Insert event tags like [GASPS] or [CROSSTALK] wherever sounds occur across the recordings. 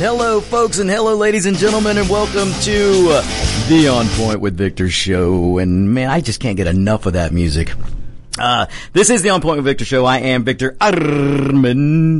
And hello, folks, and hello, ladies and gentlemen, and welcome to the On Point with Victor show. And man, I just can't get enough of that music. Uh, this is the On Point with Victor show. I am Victor Armendariz.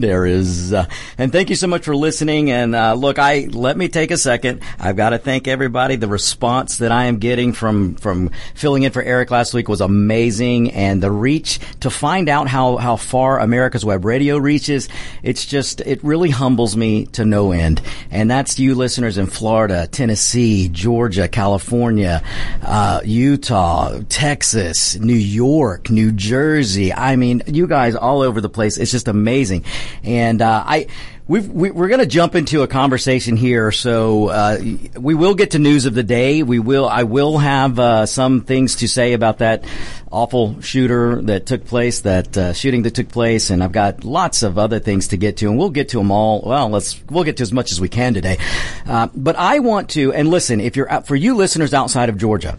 Uh, and thank you so much for listening. And, uh, look, I, let me take a second. I've got to thank everybody. The response that I am getting from, from filling in for Eric last week was amazing. And the reach to find out how, how far America's Web Radio reaches, it's just, it really humbles me to no end. And that's you listeners in Florida, Tennessee, Georgia, California, uh, Utah, Texas, New York, New Jersey. I mean, you guys all over the place. It's just amazing. And, uh, I, We've, we, are going to jump into a conversation here, so uh, we will get to news of the day. We will. I will have uh, some things to say about that awful shooter that took place, that uh, shooting that took place, and I've got lots of other things to get to, and we'll get to them all. Well, let's we'll get to as much as we can today. Uh, but I want to, and listen, if you're for you listeners outside of Georgia.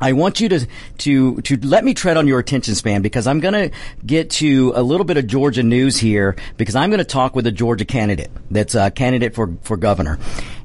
I want you to, to, to let me tread on your attention span because I'm going to get to a little bit of Georgia news here because I'm going to talk with a Georgia candidate that's a candidate for, for governor.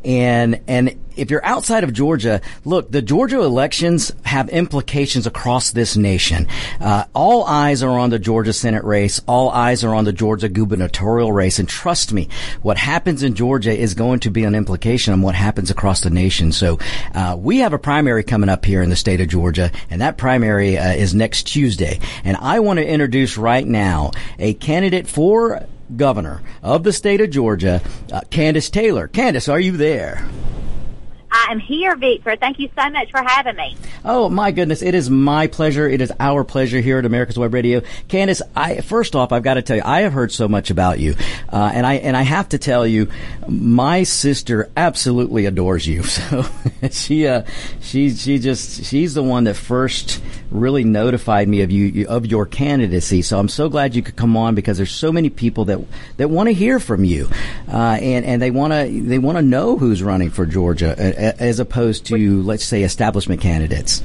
And, and if you're outside of Georgia, look, the Georgia elections have implications across this nation. Uh, all eyes are on the Georgia Senate race. All eyes are on the Georgia gubernatorial race. And trust me, what happens in Georgia is going to be an implication on what happens across the nation. So, uh, we have a primary coming up here in the state of Georgia, and that primary uh, is next Tuesday. And I want to introduce right now a candidate for governor of the state of Georgia, uh, Kandiss Taylor. Kandiss, are you there? I am here, Victor. Thank you so much for having me. Oh my goodness, it is my pleasure. It is our pleasure here at America's Web Radio. Kandiss, I first off, I've got to tell you, I have heard so much about you, uh, and I and I have to tell you, my sister absolutely adores you. [LAUGHS] So [LAUGHS] she uh, she she just she's the one that first really notified me of you of your candidacy. So I'm so glad you could come on because there's so many people that that want to hear from you, uh, and and they want to they want to know who's running for Georgia as opposed to let's say establishment candidates.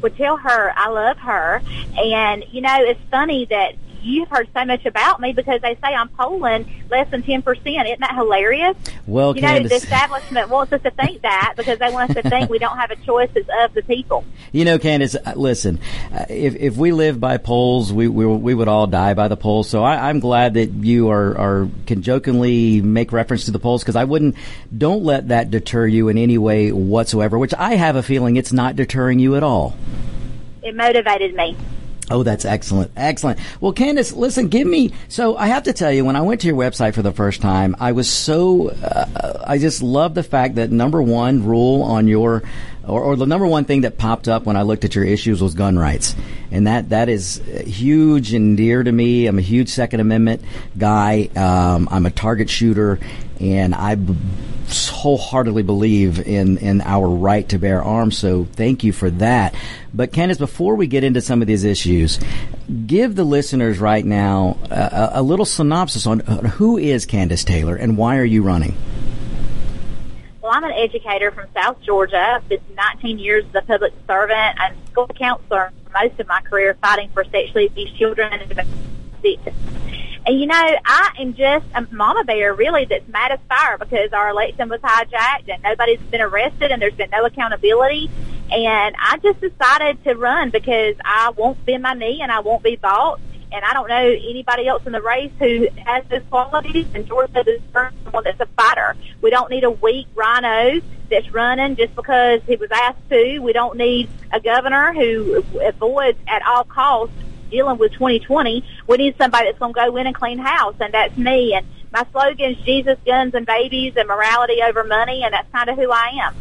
Well, tell her I love her, and you know it's funny that you've heard so much about me because they say I'm polling less than 10%. Isn't that hilarious? Well, you know, the establishment wants us to think that because they want us to think we don't have a choice as of the people. You know, Kandiss, uh, listen, uh, if, if we live by polls, we, we, we would all die by the polls. So I, I'm glad that you are, are can jokingly make reference to the polls because I wouldn't, don't let that deter you in any way whatsoever, which I have a feeling it's not deterring you at all. It motivated me. Oh, that's excellent. Excellent. Well, Kandiss, listen, give me, so I have to tell you, when I went to your website for the first time, I was so, uh, I just love the fact that number one rule on your, or, or, the number one thing that popped up when I looked at your issues was gun rights. And that, that is huge and dear to me. I'm a huge Second Amendment guy. Um, I'm a target shooter and I b- wholeheartedly believe in, in our right to bear arms. So thank you for that. But Kandiss, before we get into some of these issues, give the listeners right now uh, a, a little synopsis on who is Kandiss Taylor and why are you running? Well, I'm an educator from South Georgia. I've been 19 years as a public servant. I'm a school counselor most of my career fighting for sexually abused children and and you know, I am just a mama bear really that's mad as fire because our election was hijacked and nobody's been arrested and there's been no accountability. And I just decided to run because I won't bend my knee and I won't be bought. And I don't know anybody else in the race who has those qualities. And Georgia is someone that's a fighter. We don't need a weak rhino that's running just because he was asked to. We don't need a governor who avoids at all costs dealing with 2020, we need somebody that's going to go in and clean house, and that's me. And my slogan is Jesus, guns, and babies, and morality over money, and that's kind of who I am.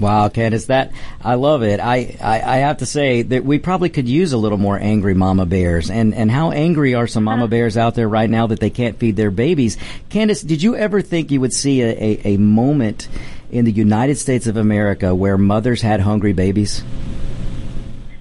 Wow, Kandiss, that I love it. I, I, I, have to say that we probably could use a little more angry mama bears. And and how angry are some mama uh-huh. bears out there right now that they can't feed their babies? Kandiss, did you ever think you would see a, a, a moment in the United States of America where mothers had hungry babies?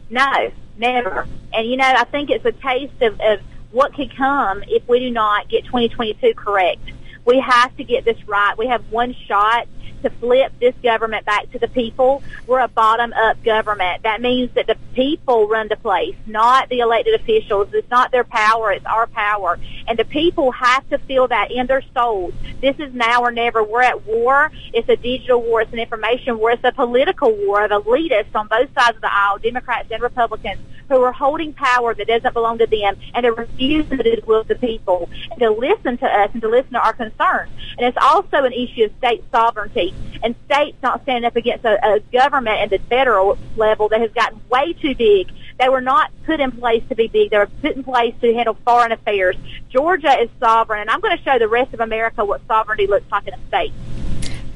No, never. And you know, I think it's a taste of, of what could come if we do not get 2022 correct. We have to get this right. We have one shot to flip this government back to the people. We're a bottom up government. That means that the people run the place, not the elected officials. It's not their power, it's our power. And the people have to feel that in their souls. This is now or never. We're at war. It's a digital war. It's an information war. It's a political war of elitists on both sides of the aisle, Democrats and Republicans, who are holding power that doesn't belong to them and they refuse to do with the people and to listen to us and to listen to our concerns. And it's also an issue of state sovereignty and states not standing up against a, a government at the federal level that has gotten way too big. They were not put in place to be big. They were put in place to handle foreign affairs. Georgia is sovereign, and I'm going to show the rest of America what sovereignty looks like in a state.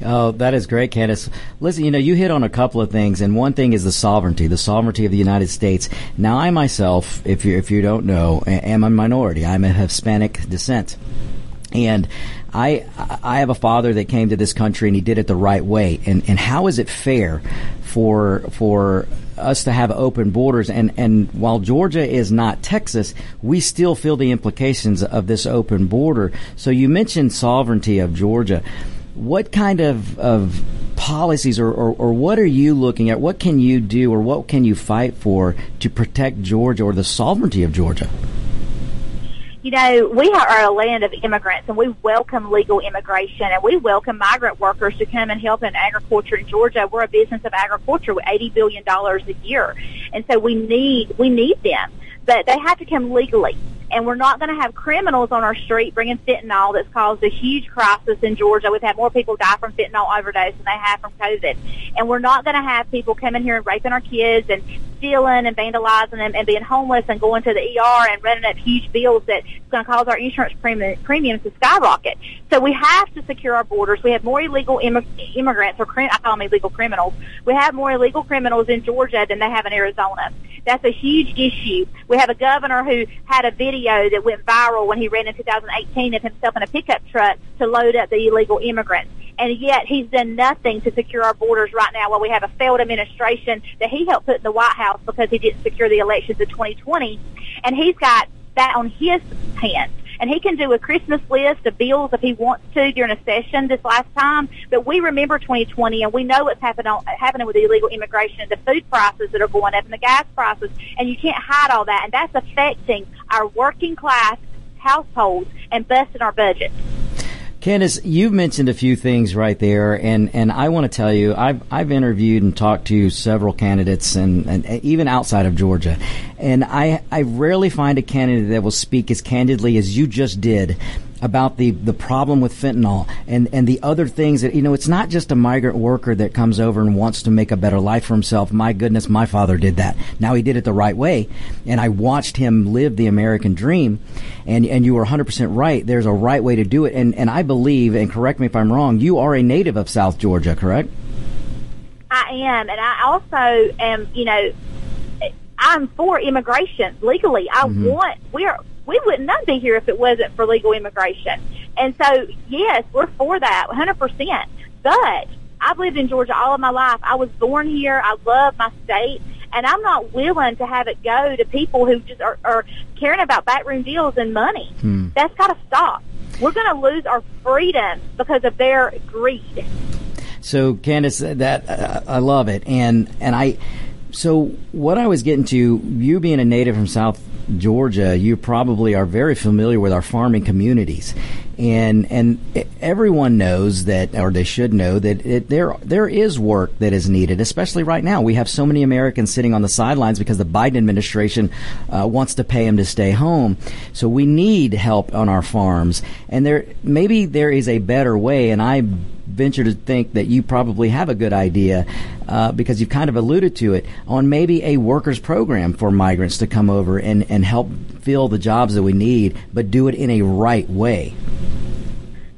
Oh, that is great, Kandiss. Listen, you know, you hit on a couple of things, and one thing is the sovereignty, the sovereignty of the United States. Now, I myself, if you if you don't know, am a minority. I'm a Hispanic descent, and I I have a father that came to this country and he did it the right way. And and how is it fair for for us to have open borders and and while Georgia is not Texas, we still feel the implications of this open border. So you mentioned sovereignty of Georgia. What kind of of policies or, or, or what are you looking at? What can you do or what can you fight for to protect Georgia or the sovereignty of Georgia? you know, we are a land of immigrants and we welcome legal immigration and we welcome migrant workers to come and help in agriculture in Georgia. We're a business of agriculture with $80 billion a year. And so we need, we need them, but they have to come legally and we're not going to have criminals on our street bringing fentanyl that's caused a huge crisis in Georgia. We've had more people die from fentanyl overdose than they have from COVID. And we're not going to have people coming here and raping our kids and stealing and vandalizing them and being homeless and going to the ER and running up huge bills that's going to cause our insurance premiums to skyrocket. So we have to secure our borders. We have more illegal immig- immigrants, or I call them illegal criminals. We have more illegal criminals in Georgia than they have in Arizona. That's a huge issue. We have a governor who had a video that went viral when he ran in 2018 of himself in a pickup truck to load up the illegal immigrants. And yet he's done nothing to secure our borders right now while we have a failed administration that he helped put in the White House because he didn't secure the elections in 2020. And he's got that on his hands and he can do a Christmas list of bills if he wants to during a session this last time. But we remember 2020, and we know what's happening happening with illegal immigration and the food prices that are going up and the gas prices, and you can't hide all that, and that's affecting our working class households and busting our budgets. Kandiss, you've mentioned a few things right there, and, and I want to tell you, I've, I've interviewed and talked to several candidates, and, and even outside of Georgia, and I, I rarely find a candidate that will speak as candidly as you just did about the, the problem with fentanyl and, and the other things that, you know, it's not just a migrant worker that comes over and wants to make a better life for himself. My goodness, my father did that. Now he did it the right way. And I watched him live the American dream. And, and you were 100% right. There's a right way to do it. And, and I believe, and correct me if I'm wrong, you are a native of South Georgia, correct? I am. And I also am, you know, I'm for immigration legally. I mm-hmm. want, we're, we would not be here if it wasn't for legal immigration. And so, yes, we're for that 100%. But I've lived in Georgia all of my life. I was born here. I love my state. And I'm not willing to have it go to people who just are, are caring about backroom deals and money. Hmm. That's got to stop. We're going to lose our freedom because of their greed. So, Kandiss, that uh, I love it, and and I. So, what I was getting to, you being a native from South Georgia, you probably are very familiar with our farming communities, and and everyone knows that, or they should know that it, there there is work that is needed, especially right now. We have so many Americans sitting on the sidelines because the Biden administration uh, wants to pay them to stay home. So we need help on our farms, and there maybe there is a better way, and I venture to think that you probably have a good idea uh, because you've kind of alluded to it on maybe a workers program for migrants to come over and, and help fill the jobs that we need, but do it in a right way.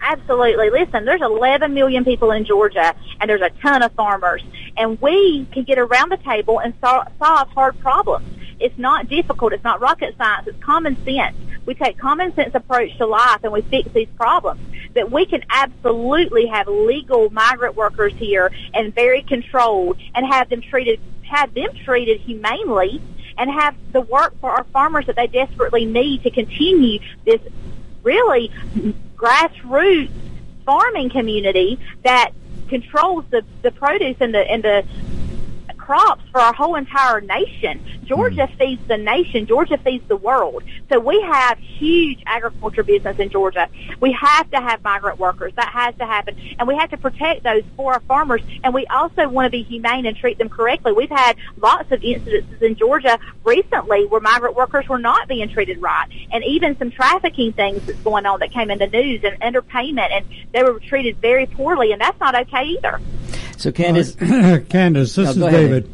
Absolutely. Listen, there's 11 million people in Georgia, and there's a ton of farmers, and we can get around the table and sol- solve hard problems. It's not difficult. It's not rocket science. It's common sense. We take common sense approach to life and we fix these problems. That we can absolutely have legal migrant workers here and very controlled and have them treated have them treated humanely and have the work for our farmers that they desperately need to continue this really grassroots farming community that controls the, the produce and the and the crops for our whole entire nation. Georgia mm. feeds the nation. Georgia feeds the world. So we have huge agriculture business in Georgia. We have to have migrant workers. That has to happen. And we have to protect those for our farmers. And we also want to be humane and treat them correctly. We've had lots of incidences in Georgia recently where migrant workers were not being treated right. And even some trafficking things that's going on that came in the news and underpayment and they were treated very poorly and that's not okay either. So, Kandiss, uh, [CLEARS THROAT] Kandiss, this is David.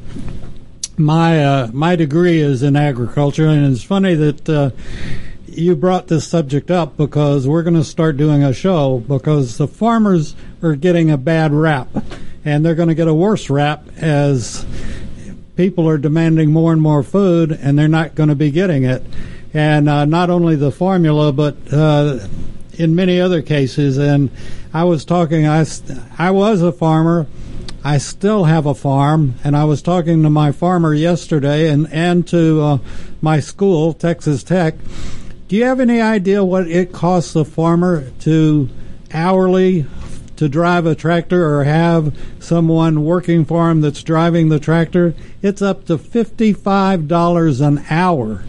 My uh, my degree is in agriculture, and it's funny that uh, you brought this subject up because we're going to start doing a show because the farmers are getting a bad rap, and they're going to get a worse rap as people are demanding more and more food, and they're not going to be getting it. And uh, not only the formula, but uh, in many other cases. And I was talking. I I was a farmer I still have a farm, and I was talking to my farmer yesterday and, and to uh, my school, Texas Tech. Do you have any idea what it costs a farmer to hourly to drive a tractor or have someone working for him that's driving the tractor? It's up to $55 an hour.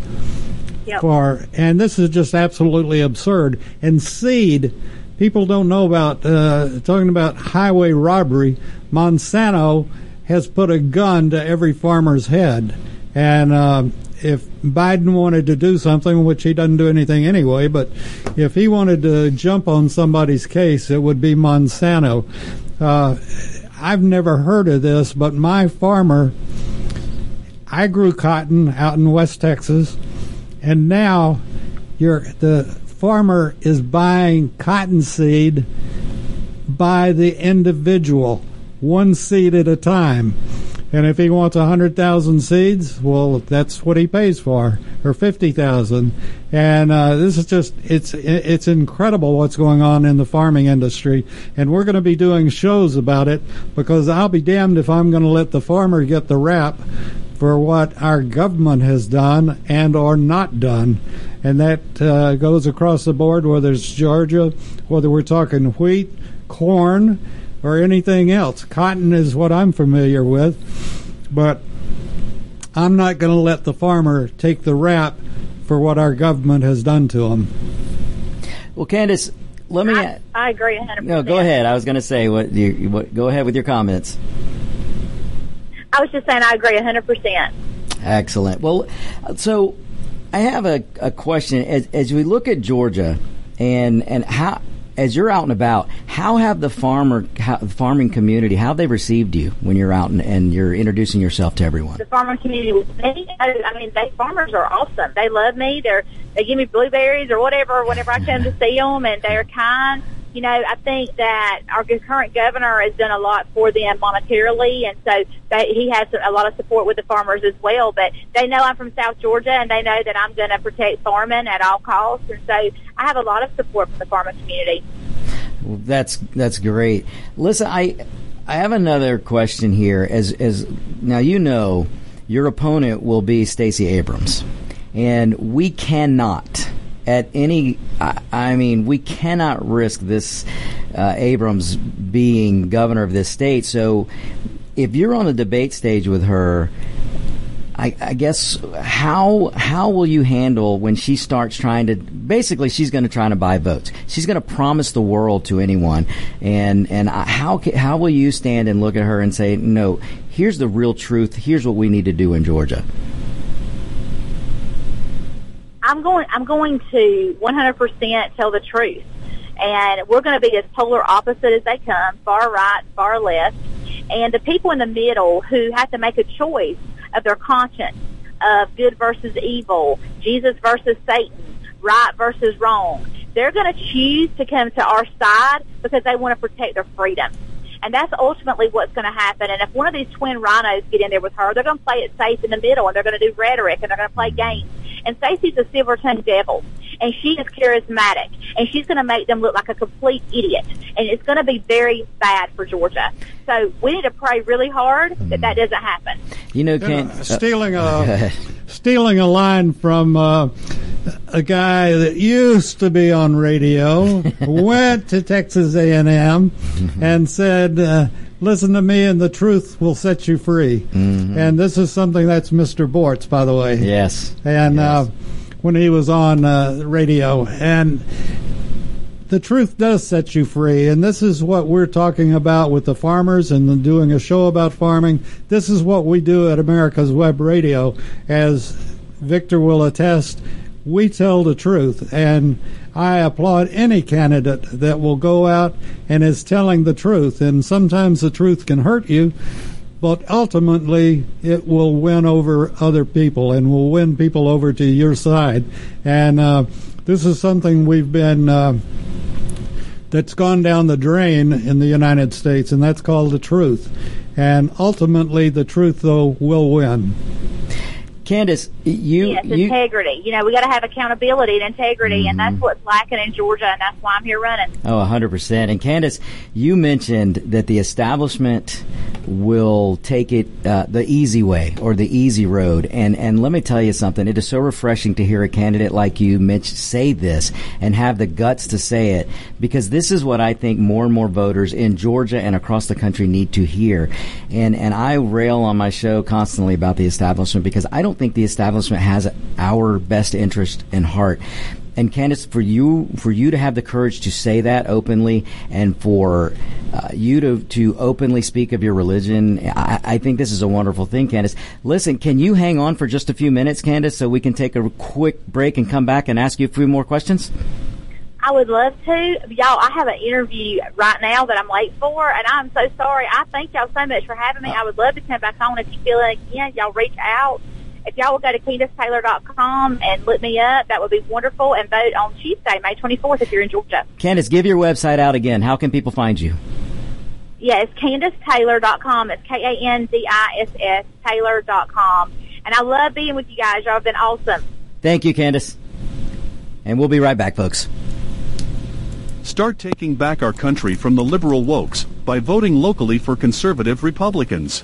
Yep. For and this is just absolutely absurd. And seed, people don't know about uh, talking about highway robbery. Monsanto has put a gun to every farmer's head, and uh, if Biden wanted to do something, which he doesn't do anything anyway, but if he wanted to jump on somebody's case, it would be Monsanto. Uh, I've never heard of this, but my farmer, I grew cotton out in West Texas, and now you're the farmer is buying cottonseed by the individual, one seed at a time. And if he wants a hundred thousand seeds, well, that's what he pays for, or fifty thousand. And uh, this is just—it's it's incredible what's going on in the farming industry. And we're going to be doing shows about it because I'll be damned if I'm going to let the farmer get the rap for what our government has done and or not done. And that uh, goes across the board, whether it's Georgia, whether we're talking wheat, corn, or anything else. Cotton is what I'm familiar with, but I'm not going to let the farmer take the rap for what our government has done to him. Well, Kandiss, let me. I, I agree 100%. No, go ahead. I was going to say what you. What, go ahead with your comments. I was just saying I agree 100%. Excellent. Well, so I have a, a question. As, as we look at Georgia and, and how, as you're out and about, how have the farmer, how, the farming community, how have they received you when you're out and, and you're introducing yourself to everyone? The farming community with me, I mean, they farmers are awesome. They love me. They're they give me blueberries or whatever whenever I come to see them, and they're kind you know, I think that our current governor has done a lot for them monetarily, and so they, he has a lot of support with the farmers as well. But they know I'm from South Georgia, and they know that I'm going to protect farming at all costs, and so I have a lot of support from the farming community. Well, that's that's great. Listen, I I have another question here. As as now you know, your opponent will be Stacey Abrams, and we cannot at any I, I, mean we cannot risk this uh, Abrams being governor of this state. So if you're on the debate stage with her I, I, guess how how will you handle when she starts trying to basically she's going to try to buy votes. She's going to promise the world to anyone. And and how how will you stand and look at her and say no here's the real truth. Here's what we need to do in Georgia I'm going. I'm going to 100% tell the truth, and we're going to be as polar opposite as they come, far right, far left, and the people in the middle who have to make a choice of their conscience of good versus evil, Jesus versus Satan, right versus wrong. they're going to choose to come to our side because they want to protect their freedom. And that's ultimately what's going to happen. And if one of these twin rhinos get in there with her, they're going to play it safe in the middle and they're going to do rhetoric and they're going to play games. And Stacey's a silver-tongued devil and she is charismatic and she's going to make them look like a complete idiot. And it's going to be very bad for Georgia. So we need to pray really hard that that doesn't happen. You know, Ken, uh, stealing a [LAUGHS] stealing a line from uh, a guy that used to be on radio, [LAUGHS] went to Texas A and M, and said. Uh, Listen to me, and the truth will set you free. Mm-hmm. And this is something that's Mr. Boortz, by the way. yes, and Yes. uh, when he was on uh, radio, and the truth does set you free. And this is what we're talking about with the farmers and doing a show about farming. This is what we do at America's Web Radio, as Victor will attest. We tell the truth, and I applaud any candidate that will go out and is telling the truth. And sometimes the truth can hurt you, but ultimately it will win over other people and will win people over to your side. And uh, this is something we've been uh, that's gone down the drain in the United States, and that's called the truth. And ultimately, the truth though will win. Kandiss, you Yes, you integrity. You know, we got to have accountability and integrity, and Mm-hmm. that's what's lacking in Georgia, and that's why I'm here running. Oh, 100%. And Kandiss, you mentioned that the establishment will take it uh, the easy way or the easy road. And, and let me tell you something. It is so refreshing to hear a candidate like you, Mitch, say this and have the guts to say it because this is what I think more and more voters in Georgia and across the country need to hear. And, and I rail on my show constantly about the establishment because I don't think the establishment has our best interest in heart. And Kandiss, for you, for you to have the courage to say that openly, and for uh, you to to openly speak of your religion, I, I think this is a wonderful thing, Kandiss. Listen, can you hang on for just a few minutes, Kandiss, so we can take a quick break and come back and ask you a few more questions? I would love to. Y'all, I have an interview right now that I'm late for, and I'm so sorry. I thank y'all so much for having me. I would love to come back on. If you feel it again, y'all reach out. If y'all will go to KandissTaylor.com and look me up, that would be wonderful. And vote on Tuesday, May 24th, if you're in Georgia. Kandiss, give your website out again. How can people find you? Yeah, it's KandissTaylor.com. It's K-A-N-D-I-S-S Taylor.com. And I love being with you guys. Y'all have been awesome. Thank you, Kandiss. And we'll be right back, folks. Start taking back our country from the liberal wokes by voting locally for conservative Republicans.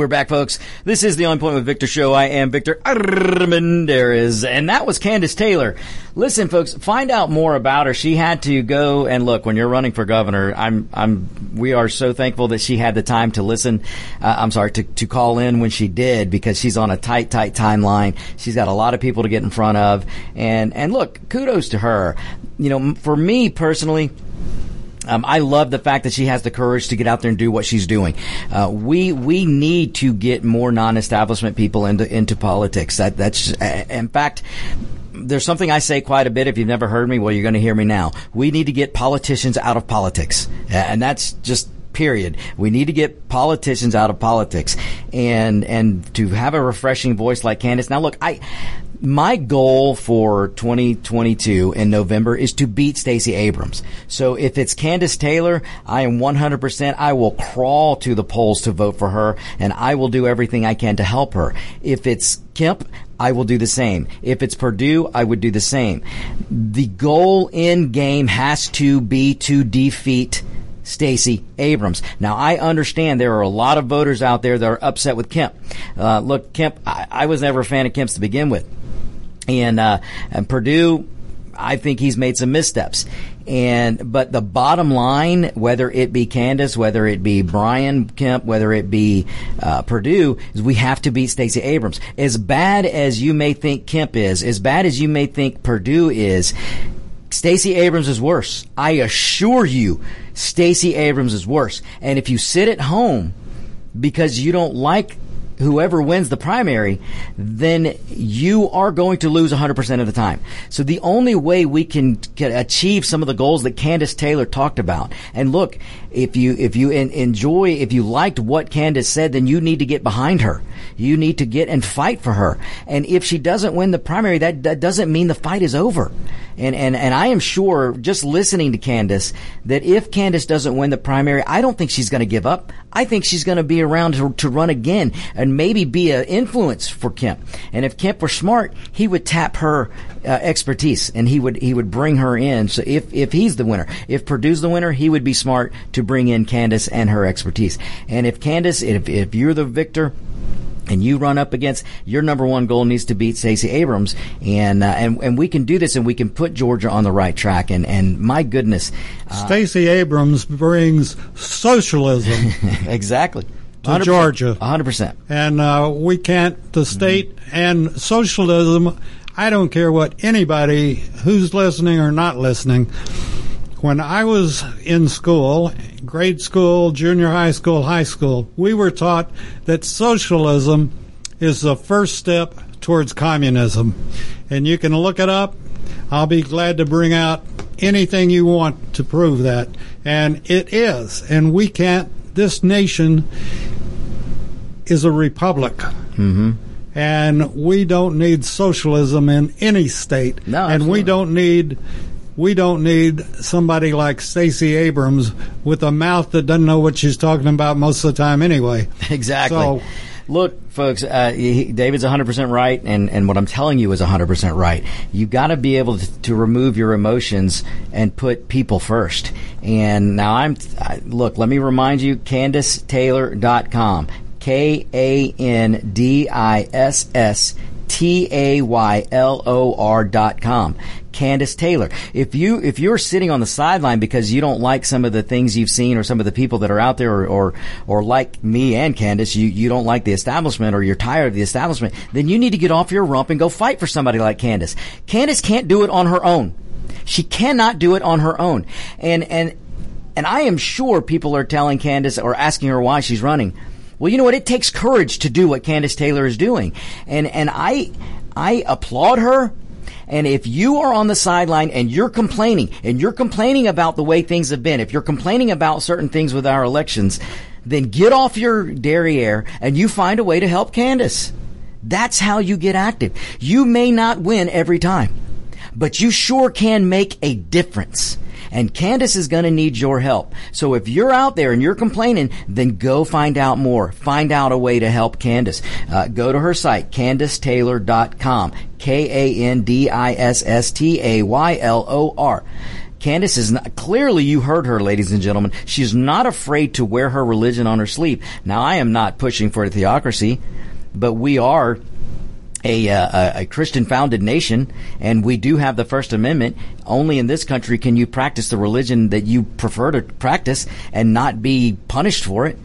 We're back, folks. This is the On Point with Victor show. I am Victor Armendariz, and that was Kandiss Taylor. Listen, folks, find out more about her. She had to go and look when you're running for governor. I'm, I'm, we are so thankful that she had the time to listen. Uh, I'm sorry, to, to call in when she did because she's on a tight, tight timeline. She's got a lot of people to get in front of. And, and look, kudos to her. You know, for me personally, um, I love the fact that she has the courage to get out there and do what she's doing. Uh, we we need to get more non-establishment people into into politics. That that's uh, in fact. There's something I say quite a bit. If you've never heard me, well, you're going to hear me now. We need to get politicians out of politics, Uh, and that's just period. We need to get politicians out of politics, and and to have a refreshing voice like Kandiss. Now, look, I my goal for 2022 in November is to beat Stacey Abrams. So if it's Kandiss Taylor, I am 100%. I will crawl to the polls to vote for her and I will do everything I can to help her. If it's Kemp, I will do the same. If it's Perdue, I would do the same. The goal in game has to be to defeat Stacey Abrams. Now, I understand there are a lot of voters out there that are upset with Kemp. Uh, look, Kemp, I, I, was never a fan of Kemp's to begin with. And, uh, and Perdue, I think he's made some missteps. And, but the bottom line, whether it be Kandiss, whether it be Brian Kemp, whether it be, uh, Perdue, is we have to beat Stacey Abrams. As bad as you may think Kemp is, as bad as you may think Perdue is, Stacey Abrams is worse. I assure you, Stacey Abrams is worse. And if you sit at home because you don't like whoever wins the primary, then you are going to lose 100% of the time. So the only way we can achieve some of the goals that Kandiss Taylor talked about, and look, if you if you enjoy if you liked what Kandiss said, then you need to get behind her. You need to get and fight for her. And if she doesn't win the primary, that, that doesn't mean the fight is over. And, and, and I am sure, just listening to Kandiss that if Kandiss doesn't win the primary, I don't think she's going to give up. I think she's going to be around to, to run again and maybe be an influence for Kemp. And if Kemp were smart, he would tap her uh, expertise and he would he would bring her in. So if if he's the winner, if Perdue's the winner, he would be smart to bring in Kandiss and her expertise. And if Kandiss, if if you're the victor, and you run up against your number one goal needs to beat Stacey Abrams, and uh, and and we can do this, and we can put Georgia on the right track. And and my goodness, uh, Stacey Abrams brings socialism [LAUGHS] exactly to Georgia, hundred percent, and uh, we can't the state mm-hmm. and socialism. I don't care what anybody who's listening or not listening. When I was in school grade school, junior high school, high school, we were taught that socialism is the first step towards communism. And you can look it up. I'll be glad to bring out anything you want to prove that. And it is. And we can't, this nation is a republic. Mm-hmm. And we don't need socialism in any state. No, and we don't need we don't need somebody like Stacey Abrams with a mouth that doesn't know what she's talking about most of the time anyway. [LAUGHS] Exactly. So, Look, folks, uh, he, David's 100% right, and, and what I'm telling you is 100% right. You've got to be able to, to, remove your emotions and put people first. And now I'm, I, look, let me remind you, KandissTaylor.com. K A N D I S S T A Y L O R dot com. Kandiss Taylor. If you if you're sitting on the sideline because you don't like some of the things you've seen or some of the people that are out there or or, or like me and Kandiss, you, you don't like the establishment or you're tired of the establishment, then you need to get off your rump and go fight for somebody like Kandiss. Kandiss can't do it on her own. She cannot do it on her own. And and and I am sure people are telling Kandiss or asking her why she's running. Well, you know what? It takes courage to do what Kandiss Taylor is doing. And, and I, I applaud her. And if you are on the sideline and you're complaining and you're complaining about the way things have been, if you're complaining about certain things with our elections, then get off your derriere and you find a way to help Kandiss. That's how you get active. You may not win every time, but you sure can make a difference. And Kandiss is going to need your help. So if you're out there and you're complaining, then go find out more. Find out a way to help Kandiss. Uh, go to her site, KandissTaylor.com. K-A-N-D-I-S-S-T-A-Y-L-O-R. Kandiss is not, clearly you heard her, ladies and gentlemen. She's not afraid to wear her religion on her sleeve. Now I am not pushing for a theocracy, but we are a, uh, a Christian founded nation, and we do have the First Amendment. Only in this country can you practice the religion that you prefer to practice and not be punished for it.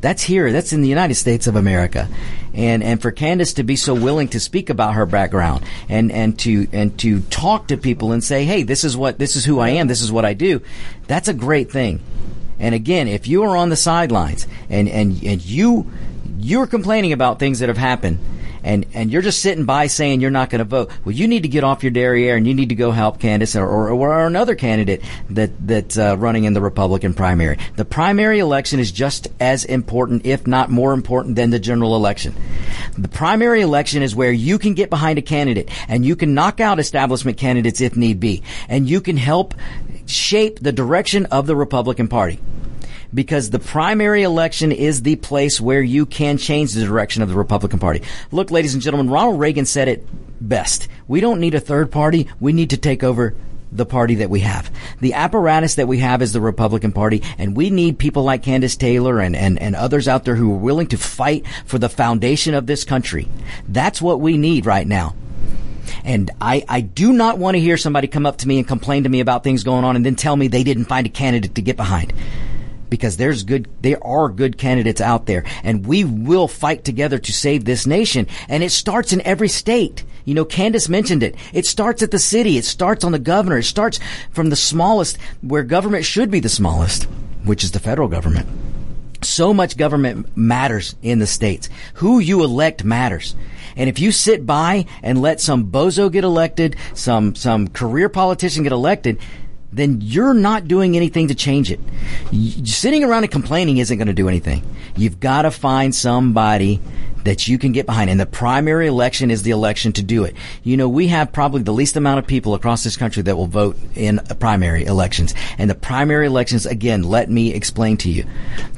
That's here. That's in the United States of America. And, and for Kandiss to be so willing to speak about her background and, and to, and to talk to people and say, hey, this is what, this is who I am, this is what I do, that's a great thing. And again, if you are on the sidelines and, and, and you, you're complaining about things that have happened, and and you're just sitting by saying you're not going to vote. Well, you need to get off your derriere and you need to go help Kandiss or, or, or another candidate that that's uh, running in the Republican primary. The primary election is just as important, if not more important, than the general election. The primary election is where you can get behind a candidate and you can knock out establishment candidates if need be, and you can help shape the direction of the Republican Party because the primary election is the place where you can change the direction of the Republican Party. Look, ladies and gentlemen, Ronald Reagan said it best. We don't need a third party. We need to take over the party that we have. The apparatus that we have is the Republican Party, and we need people like Kandiss Taylor and, and, and others out there who are willing to fight for the foundation of this country. That's what we need right now. And I, I do not want to hear somebody come up to me and complain to me about things going on and then tell me they didn't find a candidate to get behind. Because there's good, there are good candidates out there and we will fight together to save this nation. And it starts in every state. You know, Kandiss mentioned it. It starts at the city. It starts on the governor. It starts from the smallest where government should be the smallest, which is the federal government. So much government matters in the states. Who you elect matters. And if you sit by and let some bozo get elected, some, some career politician get elected, then you're not doing anything to change it. sitting around and complaining isn't going to do anything. You've got to find somebody that you can get behind. And the primary election is the election to do it. You know, we have probably the least amount of people across this country that will vote in primary elections. And the primary elections, again, let me explain to you.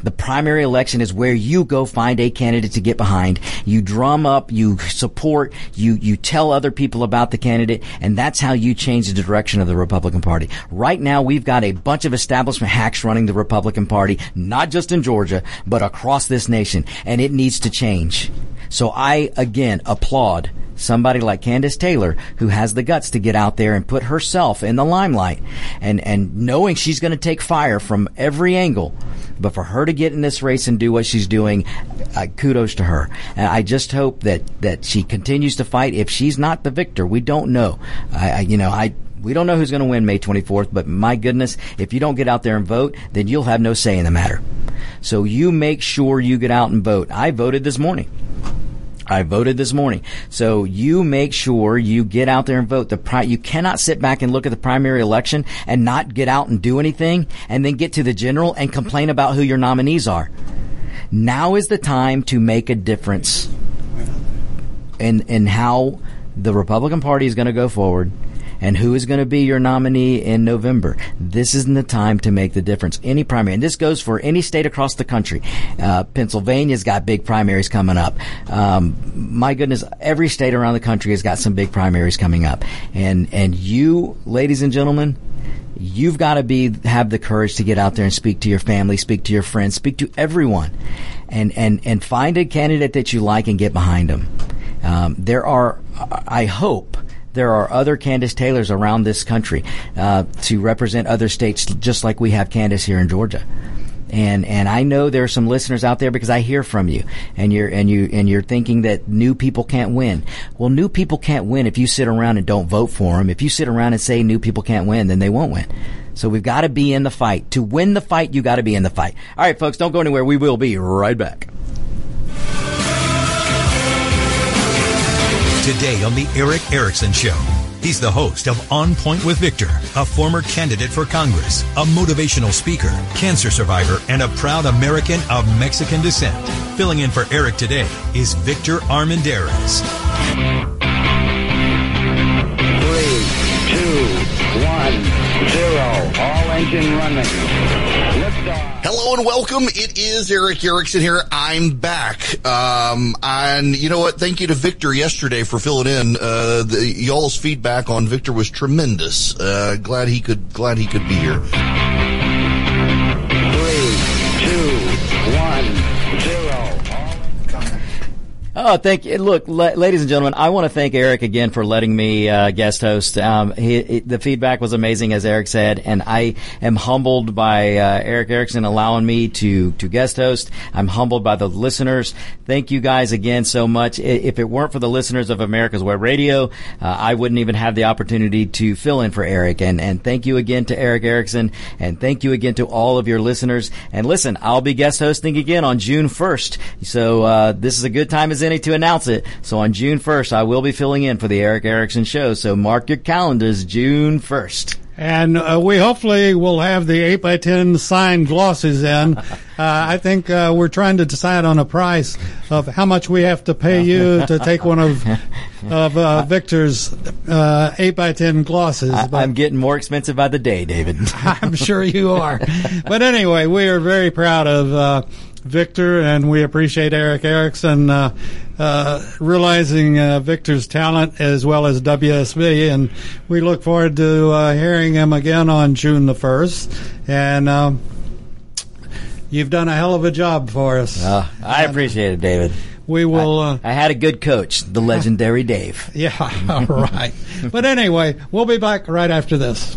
The primary election is where you go find a candidate to get behind. You drum up, you support, you, you tell other people about the candidate, and that's how you change the direction of the Republican Party. Right now, we've got a bunch of establishment hacks running the Republican Party, not just in Georgia, but across this nation, and it needs to change. So I, again, applaud somebody like Kandiss Taylor who has the guts to get out there and put herself in the limelight and, and knowing she's going to take fire from every angle. But for her to get in this race and do what she's doing, uh, kudos to her. And I just hope that, that she continues to fight. If she's not the victor, we don't know. I, I you know, I, we don't know who's going to win May 24th, but my goodness, if you don't get out there and vote, then you'll have no say in the matter. So you make sure you get out and vote. I voted this morning. I voted this morning. So you make sure you get out there and vote. The pri- you cannot sit back and look at the primary election and not get out and do anything and then get to the general and complain about who your nominees are. Now is the time to make a difference in in how the Republican Party is going to go forward and who is going to be your nominee in November. This isn't the time to make the difference. Any primary, and this goes for any state across the country. Uh, Pennsylvania's got big primaries coming up. Um, my goodness, every state around the country has got some big primaries coming up, and and you, ladies and gentlemen, you've got to be have the courage to get out there and speak to your family, speak to your friends, speak to everyone, and and and find a candidate that you like and get behind them. Um, there are, I hope, there are other Kandiss Taylors around this country uh, to represent other states, just like we have Kandiss here in Georgia. And and I know there are some listeners out there because I hear from you, and you're and you and you're thinking that new people can't win. Well, new people can't win if you sit around and don't vote for them. If you sit around and say new people can't win, then they won't win. So we've got to be in the fight. To win the fight, you got to be in the fight. All right, folks, don't go anywhere. We will be right back. Today on The Erick Erickson Show. He's the host of On Point with Victor, a former candidate for Congress, a motivational speaker, cancer survivor, and a proud American of Mexican descent. Filling in for Eric today is Victor Armendariz. Three, two, one, zero. All engine running. Hello and welcome. It is Erick Erickson here. I'm back. Um, and you know what? Thank you to Victor yesterday for filling in. Uh, the, y'all's feedback on Victor was tremendous. Uh, glad he could, glad he could be here. Oh, thank you. Look, la- ladies and gentlemen, I want to thank Eric again for letting me uh, guest host. Um, he, he, the feedback was amazing, as Eric said, and I am humbled by uh, Erick Erickson allowing me to to guest host. I'm humbled by the listeners. Thank you guys again so much. If it weren't for the listeners of America's Web Radio, uh, I wouldn't even have the opportunity to fill in for Eric. And and thank you again to Erick Erickson, and thank you again to all of your listeners. And listen, I'll be guest hosting again on June 1st. So uh, this is a good time as any to announce it. So on June 1st, I will be filling in for the Erick Erickson show. So mark your calendars, June 1st. And uh, we hopefully will have the 8 by 10 signed glosses in. [LAUGHS] Uh, I think uh, we're trying to decide on a price of how much we have to pay you [LAUGHS] to take one of of uh, Victor's uh, 8 by 10 glosses. I, I'm getting more expensive by the day, David. [LAUGHS] I'm sure you are. But anyway, we are very proud of uh, Victor, and we appreciate Erick Erickson uh, uh, realizing uh, Victor's talent as well as WSB, and we look forward to uh, hearing him again on June the first. And um, you've done a hell of a job for us. Uh, I appreciate it, David. We will. Uh, I had a good coach, the legendary Dave. [LAUGHS] yeah, all right. but anyway, we'll be back right after this.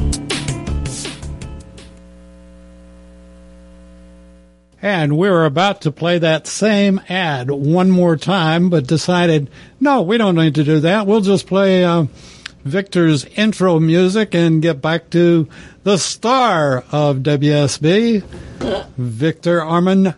And we were about to play that same ad one more time, but decided, no, we don't need to do that. We'll just play uh, Victor's intro music and get back to the star of WSB, Victor Armendariz.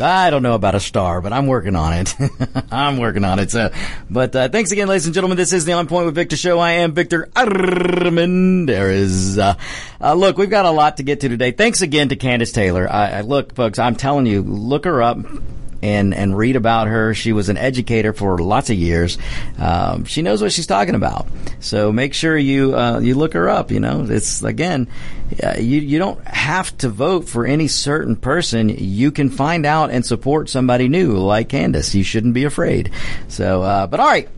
I don't know about a star, but I'm working on it. [LAUGHS] I'm working on it. So, but uh, thanks again, ladies and gentlemen. This is the On Point with Victor show. I am Victor Armendariz. Uh, uh, look, we've got a lot to get to today. Thanks again to Kandiss Taylor. I, I, look, folks, I'm telling you, look her up and and read about her. She was an educator for lots of years. Um, she knows what she's talking about. So make sure you uh, you look her up. You know, it's again, you you don't have to vote for any certain person. You can find out and support somebody new, like Kandiss. You shouldn't be afraid. So, uh, but all right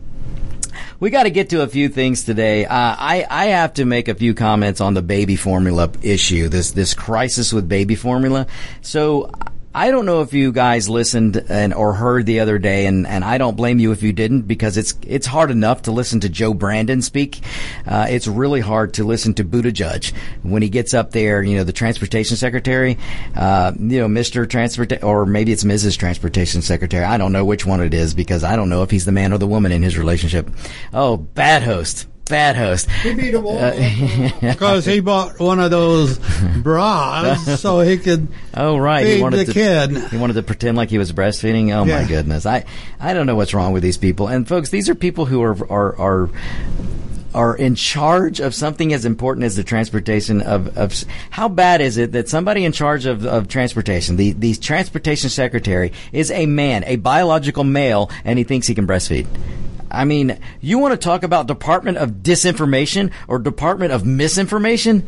we got to get to a few things today. Uh, I I have to make a few comments on the baby formula issue. This this crisis with baby formula. So I don't know if you guys listened and or heard the other day, and, and I don't blame you if you didn't because it's it's hard enough to listen to Joe Brandon speak. Uh, it's really hard to listen to Buttigieg when he gets up there. You know, the transportation secretary, uh, you know, Mister Transport, or maybe it's Mrs. Transportation Secretary. I don't know which one it is because I don't know if he's the man or the woman in his relationship. Oh, bad host, bad host. He beat him all because he bought one of those [LAUGHS] bras so he could. Oh right, feed he wanted the to, kid. He wanted to pretend like he was breastfeeding. Oh Yeah. my goodness, I I don't know what's wrong with these people. And folks, these are people who are are are. Are in charge of something as important as the transportation of, of how bad is it that somebody in charge of, of transportation, the, the transportation secretary, is a man, a biological male, and he thinks he can breastfeed? I mean, you want to talk about Department of Disinformation or Department of Misinformation?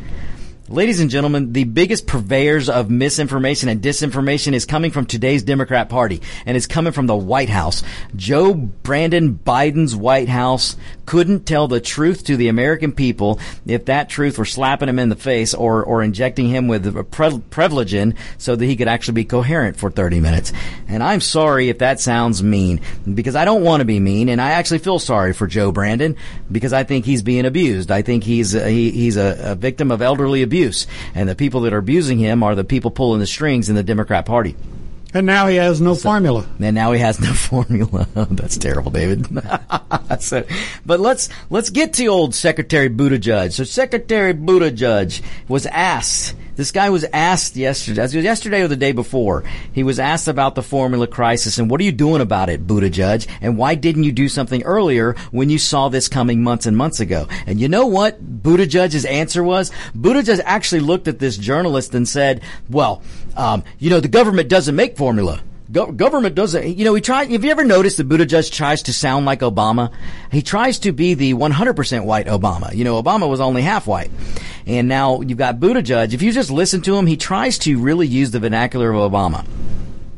Ladies and gentlemen, the biggest purveyors of misinformation and disinformation is coming from today's Democrat Party, and it's coming from the White House. Joe Brandon Biden's White House couldn't tell the truth to the American people if that truth were slapping him in the face or, or injecting him with a pre- so that he could actually be coherent for 30 minutes. And I'm sorry if that sounds mean, because I don't want to be mean, and I actually feel sorry for Joe Brandon because I think he's being abused. I think he's he, he's a, a victim of elderly abuse, and the people that are abusing him are the people pulling the strings in the Democrat Party. And now he has no formula. And now he has no [LAUGHS] formula. [LAUGHS] That's terrible, David. [LAUGHS] so, but let's let's get to old Secretary Buttigieg. So Secretary Buttigieg was asked. This guy was asked yesterday, yesterday or the day before. He was asked about the formula crisis and what are you doing about it, Buttigieg? And why didn't you do something earlier when you saw this coming months and months ago? And you know what Buttigieg's answer was? Buttigieg actually looked at this journalist and said, "Well, um, you know, the government doesn't make formula." Go- government doesn't, you know, he tried, have you ever noticed that Buttigieg tries to sound like Obama? He tries to be the 100% white Obama. You know, Obama was only half white. And now you've got Buttigieg. If you just listen to him, he tries to really use the vernacular of Obama.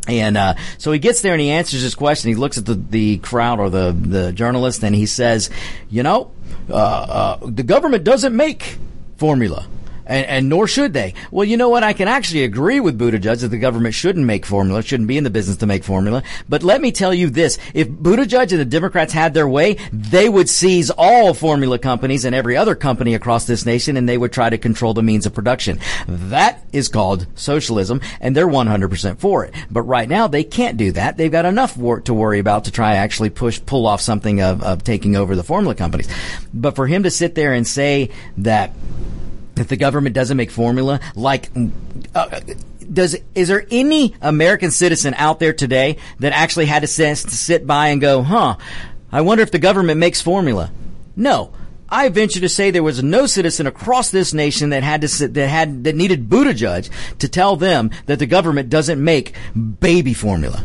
And uh, so he gets there and he answers his question. He looks at the, the crowd or the, the journalist and he says, you know, uh, uh, the government doesn't make formula. And, and nor should they. Well, you know what? I can actually agree with Buttigieg that the government shouldn't make formula, shouldn't be in the business to make formula. But let me tell you this. If Buttigieg and the Democrats had their way, they would seize all formula companies and every other company across this nation and they would try to control the means of production. That is called socialism and they're 100% for it. But right now they can't do that. They've got enough work to worry about to try actually push, pull off something of, of taking over the formula companies. But for him to sit there and say that If the government doesn't make formula, like, uh, does is there any American citizen out there today that actually had to sit, to sit by and go, huh? I wonder if the government makes formula. No. I venture to say there was no citizen across this nation that had to that had that needed Buttigieg to tell them that the government doesn't make baby formula.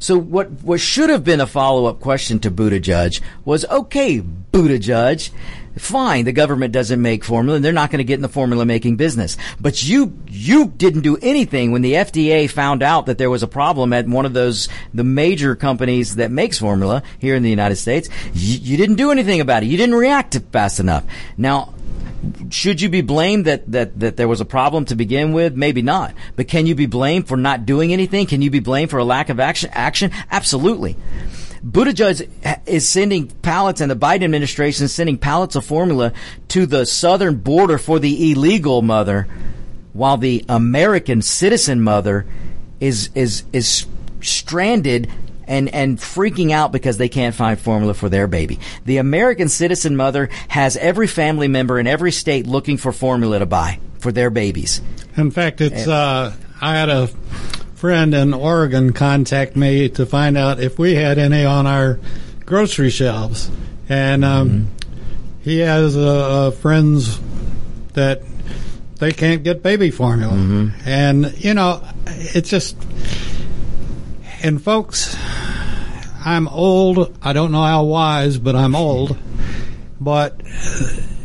So what what should have been a follow up question to Buttigieg was, okay, Buttigieg, fine, the government doesn't make formula and they're not going to get in the formula making business. But you, you didn't do anything when the FDA found out that there was a problem at one of those, the major companies that makes formula here in the United States. You, you didn't do anything about it. You didn't react fast enough. Now, should you be blamed that, that, that there was a problem to begin with? Maybe not. But can you be blamed for not doing anything? Can you be blamed for a lack of action? Action? Absolutely. Buttigieg is sending pallets, and the Biden administration is sending pallets of formula to the southern border for the illegal mother, while the American citizen mother is is is stranded and, and freaking out because they can't find formula for their baby. The American citizen mother has every family member in every state looking for formula to buy for their babies. In fact, it's uh, I had a friend in Oregon contact me to find out if we had any on our grocery shelves, and um, mm-hmm. he has uh, friends that they can't get baby formula, mm-hmm. and you know, it's just and folks, I'm old. I don't know how wise, but I'm old. But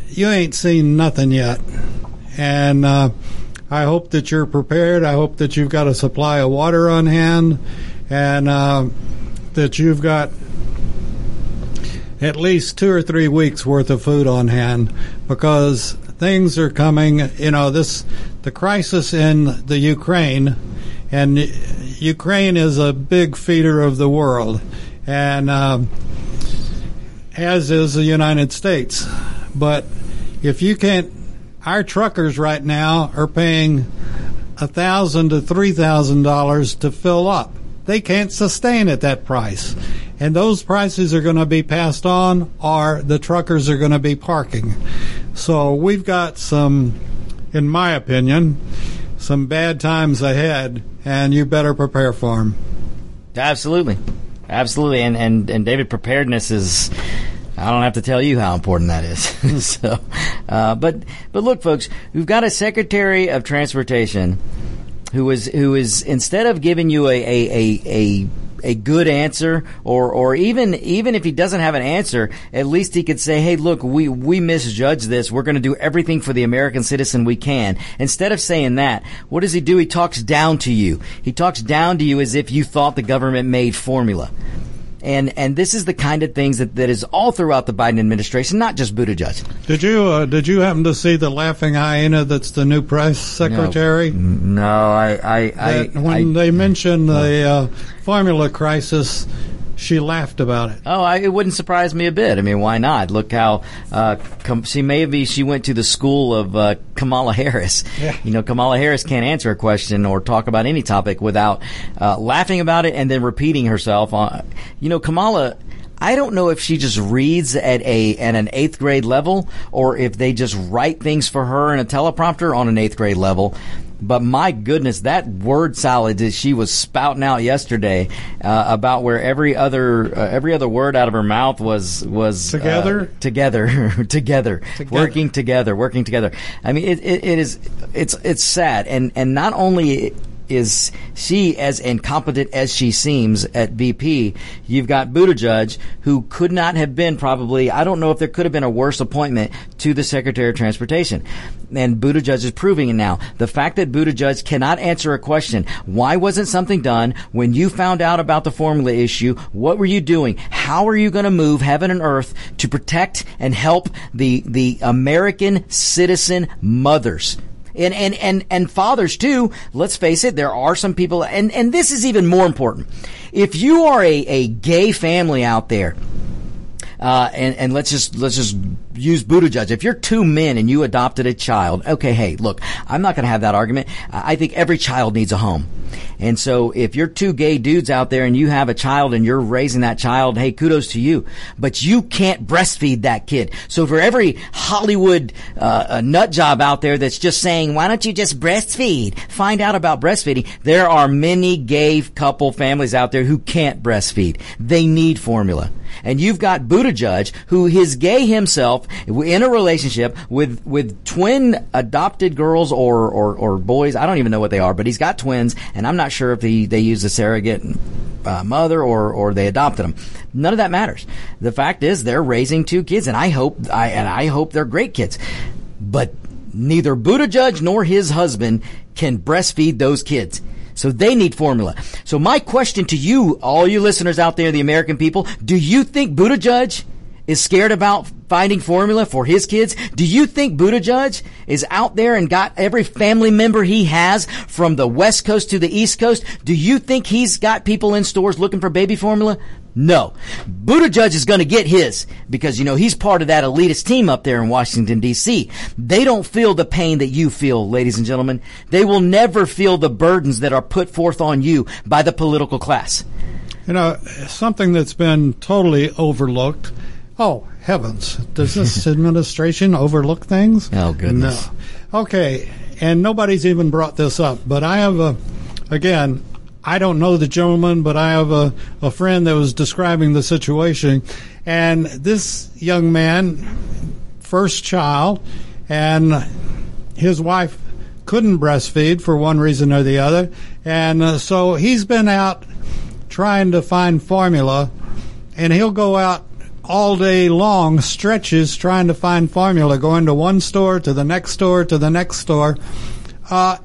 you ain't seen nothing yet. And uh, I hope that you're prepared. I hope that you've got a supply of water on hand and uh, that you've got at least two or three weeks worth of food on hand because things are coming. You know, this the crisis in the Ukraine and Ukraine is a big feeder of the world, and um, as is the United States. But if you can't, our truckers right now are paying a thousand to three thousand dollars to fill up. They can't sustain at that price, and those prices are going to be passed on, or the truckers are going to be parking. So we've got some, in my opinion, some bad times ahead and you better prepare for them. Absolutely, absolutely, and and and David, preparedness is. I don't have to tell you how important that is. [LAUGHS] so, uh, but but look, folks, we've got a Secretary of Transportation who is who is instead of giving you a a, a, a a good answer, or or even even if he doesn't have an answer, at least he could say, "Hey, look, we we misjudged this. We're going to do everything for the American citizen we can." Instead of saying that, what does he do? He talks down to you. He talks down to you as if you thought the government made formula. And and this is the kind of things that, that is all throughout the Biden administration, not just Buttigieg. Did you uh, did you happen to see the laughing hyena that's the new press secretary? No, no I I, I when I, they mentioned the uh, formula crisis she laughed about it. Oh, I, it wouldn't surprise me a bit. I mean, why not? Look how uh, com- she maybe she went to the school of uh, Kamala Harris. [LAUGHS] Yeah. You know, Kamala Harris can't answer a question or talk about any topic without uh, laughing about it and then repeating herself. On, you know, Kamala. I don't know if she just reads at a at an eighth grade level or if they just write things for her in a teleprompter on an eighth grade level. But my goodness, that word salad that she was spouting out yesterday uh, about where every other uh, every other word out of her mouth was was together, uh, together, [LAUGHS] together, together, working together, working together. I mean, it, it, it is it's it's sad, and and not only is she as incompetent as she seems at VP. You've got Buttigieg, who could not have been probably, I don't know if there could have been a worse appointment to the Secretary of Transportation. And Buttigieg is proving it now. The fact that Buttigieg cannot answer a question, why wasn't something done when you found out about the formula issue? What were you doing? How are you going to move heaven and earth to protect and help the, the American citizen mothers? And, and, and, and fathers too. Let's face it, there are some people, and, and this is even more important. If you are a, a gay family out there, uh, and, and let's just let's just use Buttigieg. If you're two men and you adopted a child, okay, hey, look, I'm not going to have that argument. I think every child needs a home. And so if you're two gay dudes out there and you have a child and you're raising that child, hey, kudos to you. But you can't breastfeed that kid. So for every Hollywood uh, nut job out there that's just saying, why don't you just breastfeed? Find out about breastfeeding. There are many gay couple families out there who can't breastfeed. They need formula. And you've got Buttigieg, who is gay himself, in a relationship with with twin adopted girls or, or, or boys. I don't even know what they are, but he's got twins, and I'm not sure if he, they use a surrogate uh, mother or or they adopted them. None of that matters. The fact is, they're raising two kids, and I hope I and I hope they're great kids. But neither Buttigieg nor his husband can breastfeed those kids. So they need formula. So my question to you, all you listeners out there, the American people, do you think Buddha Buttigieg is scared about finding formula for his kids? Do you think Buttigieg is out there and got every family member he has from the West Coast to the East Coast? Do you think he's got people in stores looking for baby formula? No. Buttigieg is going to get his because, you know, he's part of that elitist team up there in Washington, D.C. They don't feel the pain that you feel, ladies and gentlemen. They will never feel the burdens that are put forth on you by the political class. You know, something that's been totally overlooked. Oh, heavens. Does this [LAUGHS] administration overlook things? Oh, goodness. No. Okay, and nobody's even brought this up, but I have a, again, I don't know the gentleman, but I have a, a friend that was describing the situation. And this young man, first child, and his wife couldn't breastfeed for one reason or the other. And uh, so he's been out trying to find formula, and he'll go out all day long, stretches trying to find formula, going to one store to the next store to the next store. Uh,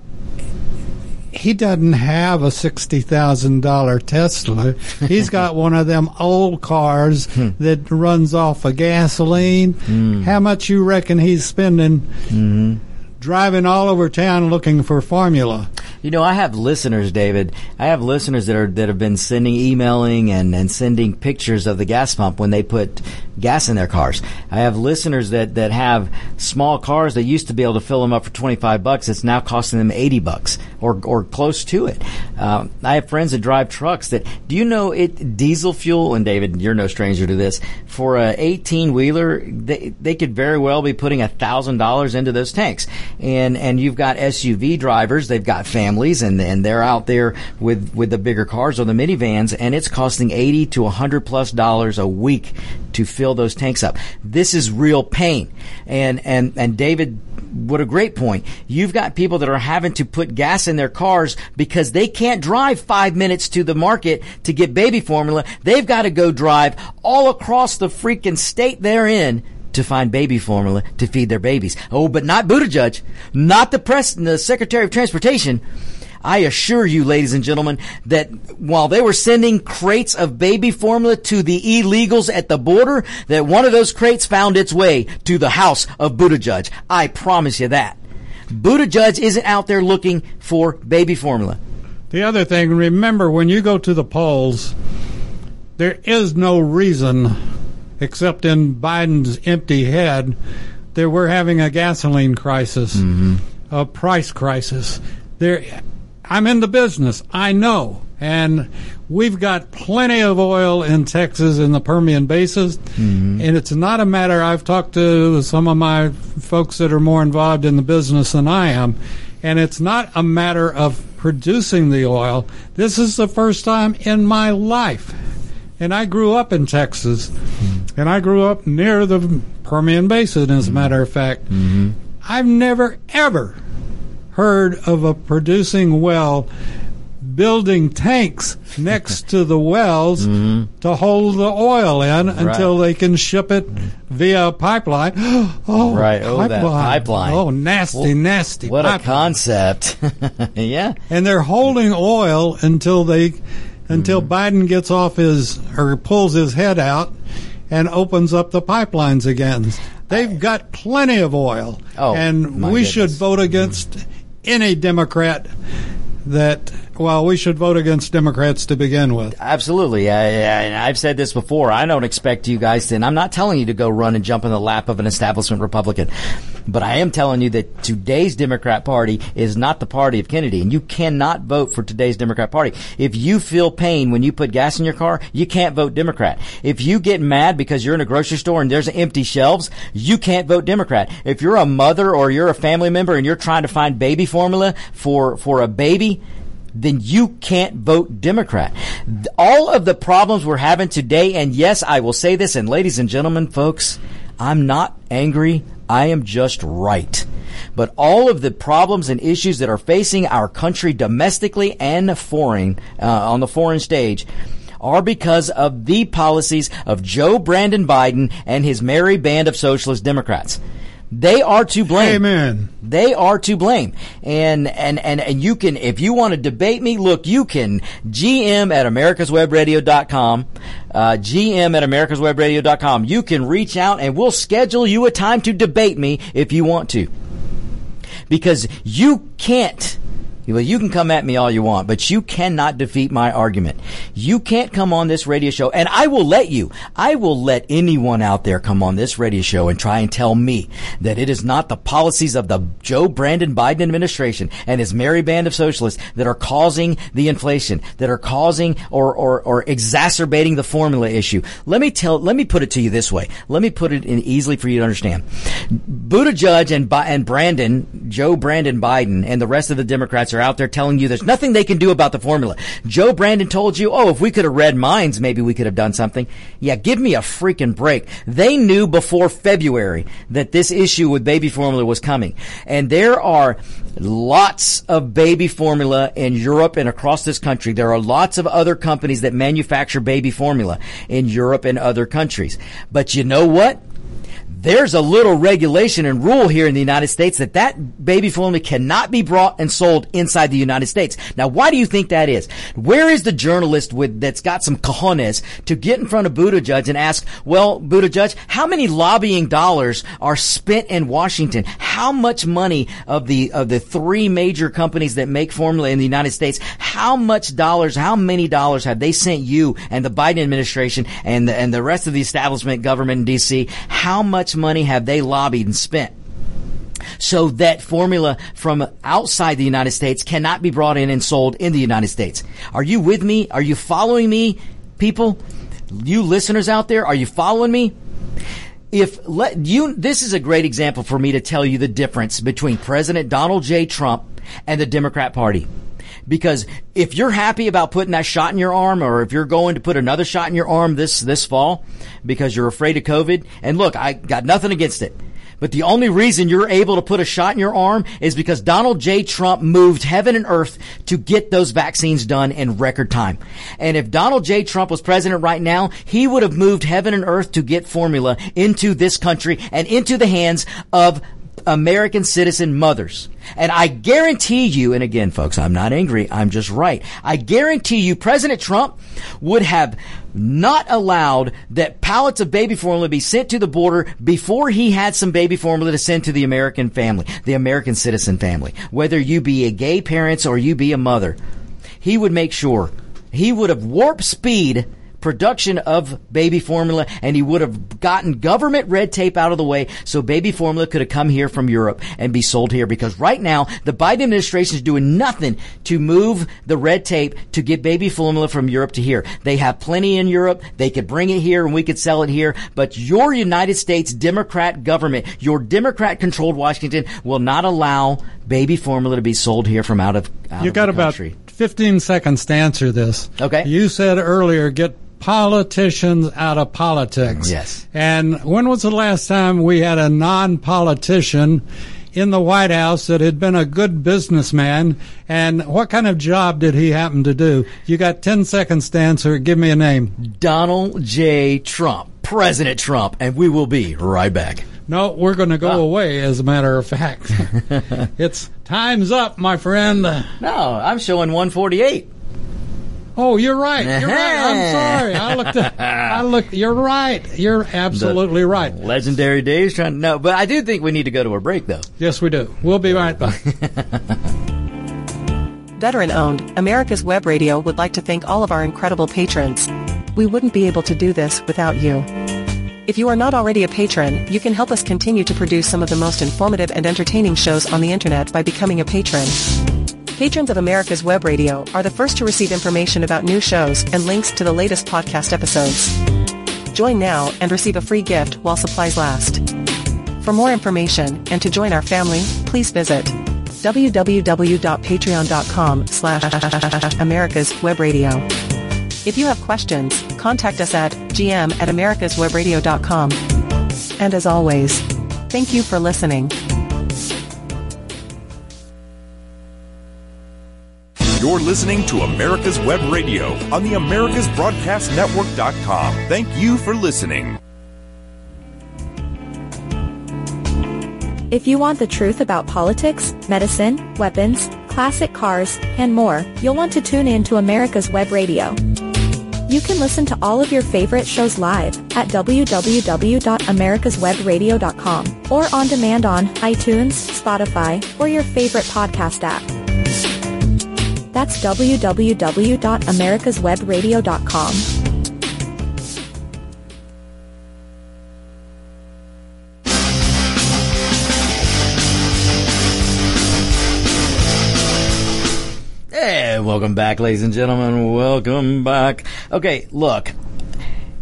he doesn't have a sixty thousand dollar Tesla. He's [LAUGHS] got one of them old cars hmm. that runs off of gasoline. Hmm. How much you reckon he's spending mm-hmm. driving all over town looking for formula? You know, I have listeners, David. I have listeners that are that have been sending, emailing, and and sending pictures of the gas pump when they put gas in their cars. I have listeners that that have small cars that used to be able to fill them up for twenty five bucks. It's now costing them eighty bucks or or close to it. Um, I have friends that drive trucks that. Do you know it? Diesel fuel, and David, you're no stranger to this. For a eighteen wheeler, they they could very well be putting a thousand dollars into those tanks. And and you've got SUV drivers. They've got families, and and they're out there with with the bigger cars or the minivans, and it's costing eighty to hundred plus dollars a week to fill those tanks up. This is real pain. And and and David, what a great point. You've got people that are having to put gas in their cars because they can't drive five minutes to the market to get baby formula. They've got to go drive all across the freaking state they're in to find baby formula to feed their babies. Oh, but not Buttigieg, not the press, the Secretary of Transportation. I assure you, ladies and gentlemen, that while they were sending crates of baby formula to the illegals at the border, that one of those crates found its way to the house of Buttigieg. I promise you that. Buttigieg isn't out there looking for baby formula. The other thing, remember when you go to the polls, there is no reason, except in Biden's empty head, that we're having a gasoline crisis, mm-hmm. a price crisis. There, I'm in the business. I know. And we've got plenty of oil in Texas in the Permian Basin. Mm-hmm. And it's not a matter, I've talked to some of my folks that are more involved in the business than I am. And it's not a matter of producing the oil. This is the first time in my life. And I grew up in Texas. And I grew up near the Permian Basin, as a mm-hmm. matter of fact. Mm-hmm. I've never, ever heard of a producing well building tanks next [LAUGHS] to the wells mm-hmm. to hold the oil in until they can ship it via a pipeline. [GASPS] Oh, Right. Oh, that pipeline. Oh, nasty, Well, nasty. What a concept. [LAUGHS] yeah. And they're holding oil until they, until Mm-hmm. Biden gets off his or pulls his head out and opens up the pipelines again. They've got plenty of oil, Oh, and we should vote against any Democrat that well, we should vote against Democrats to begin with. Absolutely. I, I've said this before. I don't expect you guys to, and I'm not telling you to go run and jump in the lap of an establishment Republican, but I am telling you that today's Democrat Party is not the party of Kennedy, and you cannot vote for today's Democrat Party. If you feel pain when you put gas in your car, you can't vote Democrat. If you get mad because you're in a grocery store and there's empty shelves, you can't vote Democrat. If you're a mother or you're a family member and you're trying to find baby formula for, for a baby, then you can't vote Democrat. All of the problems we're having today, and yes, I will say this, and ladies and gentlemen, folks, I'm not angry. I am just right. But all of the problems and issues that are facing our country domestically and foreign, uh, on the foreign stage, are because of the policies of Joe Brandon Biden and his merry band of socialist Democrats. They are to blame. Amen. They are to blame. And, and, and, and you can, if you want to debate me, look, you can GM at americaswebradio.com, uh, GM at americaswebradio.com. You can reach out and we'll schedule you a time to debate me if you want to. Because you can't well, you can come at me all you want, but you cannot defeat my argument. You can't come on this radio show, and I will let you. I will let anyone out there come on this radio show and try and tell me that it is not the policies of the Joe Brandon Biden administration and his merry band of socialists that are causing the inflation, that are causing or, or, or exacerbating the formula issue. Let me tell, let me put it to you this way. Let me put it in easily for you to understand. Buttigieg and, and Brandon, Joe Brandon Biden and the rest of the Democrats are out there telling you there's nothing they can do about the formula. Joe Brandon told you, oh, if we could have read minds, maybe we could have done something. Yeah, give me a freaking break. They knew before February that this issue with baby formula was coming. And there are lots of baby formula in Europe and across this country. There are lots of other companies that manufacture baby formula in Europe and other countries. But you know what? There's a little regulation and rule here in the United States that that baby formula cannot be brought and sold inside the United States. Now, why do you think that is? Where is the journalist with that's got some cojones to get in front of Buttigieg and ask, well, Buttigieg, how many lobbying dollars are spent in Washington? How much money of the of the three major companies that make formula in the United States, how much dollars, how many dollars have they sent you and the Biden administration and the, and the rest of the establishment government in DC? How much money have they lobbied and spent? so that formula from outside the United States cannot be brought in and sold in the United States. Are you with me? Are you following me, people? You listeners out there, are you following me? If let you, this is a great example for me to tell you the difference between President Donald J. Trump and the Democrat Party. Because if you're happy about putting that shot in your arm, or if you're going to put another shot in your arm this, this fall because you're afraid of COVID, and look, I got nothing against it. But the only reason you're able to put a shot in your arm is because Donald J. Trump moved heaven and earth to get those vaccines done in record time. And if Donald J. Trump was president right now, he would have moved heaven and earth to get formula into this country and into the hands of American citizen mothers. And I guarantee you, and again, folks, I'm not angry. I'm just right. I guarantee you President Trump would have not allowed that pallets of baby formula be sent to the border before he had some baby formula to send to the American family, the American citizen family. Whether you be a gay parent or you be a mother, he would make sure he would have warp speed production of baby formula and he would have gotten government red tape out of the way so baby formula could have come here from Europe and be sold here because right now the Biden administration is doing nothing to move the red tape to get baby formula from Europe to here. They have plenty in Europe. They could bring it here and we could sell it here. But your United States Democrat government, your Democrat controlled Washington will not allow baby formula to be sold here from out of out You of got about country. 15 seconds to answer this. Okay. You said earlier, get politicians out of politics. Yes. And when was the last time we had a non politician in the White House that had been a good businessman? And what kind of job did he happen to do? You got 10 seconds to answer. Give me a name. Donald J. Trump, President Trump, and we will be right back. No, we're going to go Oh. away, as a matter of fact. [LAUGHS] it's time's up, my friend. No, I'm showing 148. Oh, you're right. You're right. I'm [LAUGHS] sorry. I looked. At, I looked. You're right. You're absolutely right. Legendary days trying to no, but I do think we need to go to a break though. Yes, we do. We'll be right back. [LAUGHS] Veteran owned, America's Web Radio would like to thank all of our incredible patrons. We wouldn't be able to do this without you. If you are not already a patron, you can help us continue to produce some of the most informative and entertaining shows on the internet by becoming a patron. Patrons of America's Web Radio are the first to receive information about new shows and links to the latest podcast episodes. Join now and receive a free gift while supplies last. For more information and to join our family, please visit www.patreon.com slash America's Web Radio. If you have questions, contact us at gm at americaswebradio.com. And as always, thank you for listening. You're listening to America's Web Radio on the AmericasBroadcastNetwork.com. Thank you for listening. If you want the truth about politics, medicine, weapons, classic cars, and more, you'll want to tune in to America's Web Radio. You can listen to all of your favorite shows live at www.americaswebradio.com or on demand on iTunes, Spotify, or your favorite podcast app. That's www.americaswebradio.com. Hey, welcome back, ladies and gentlemen. Welcome back. Okay, look.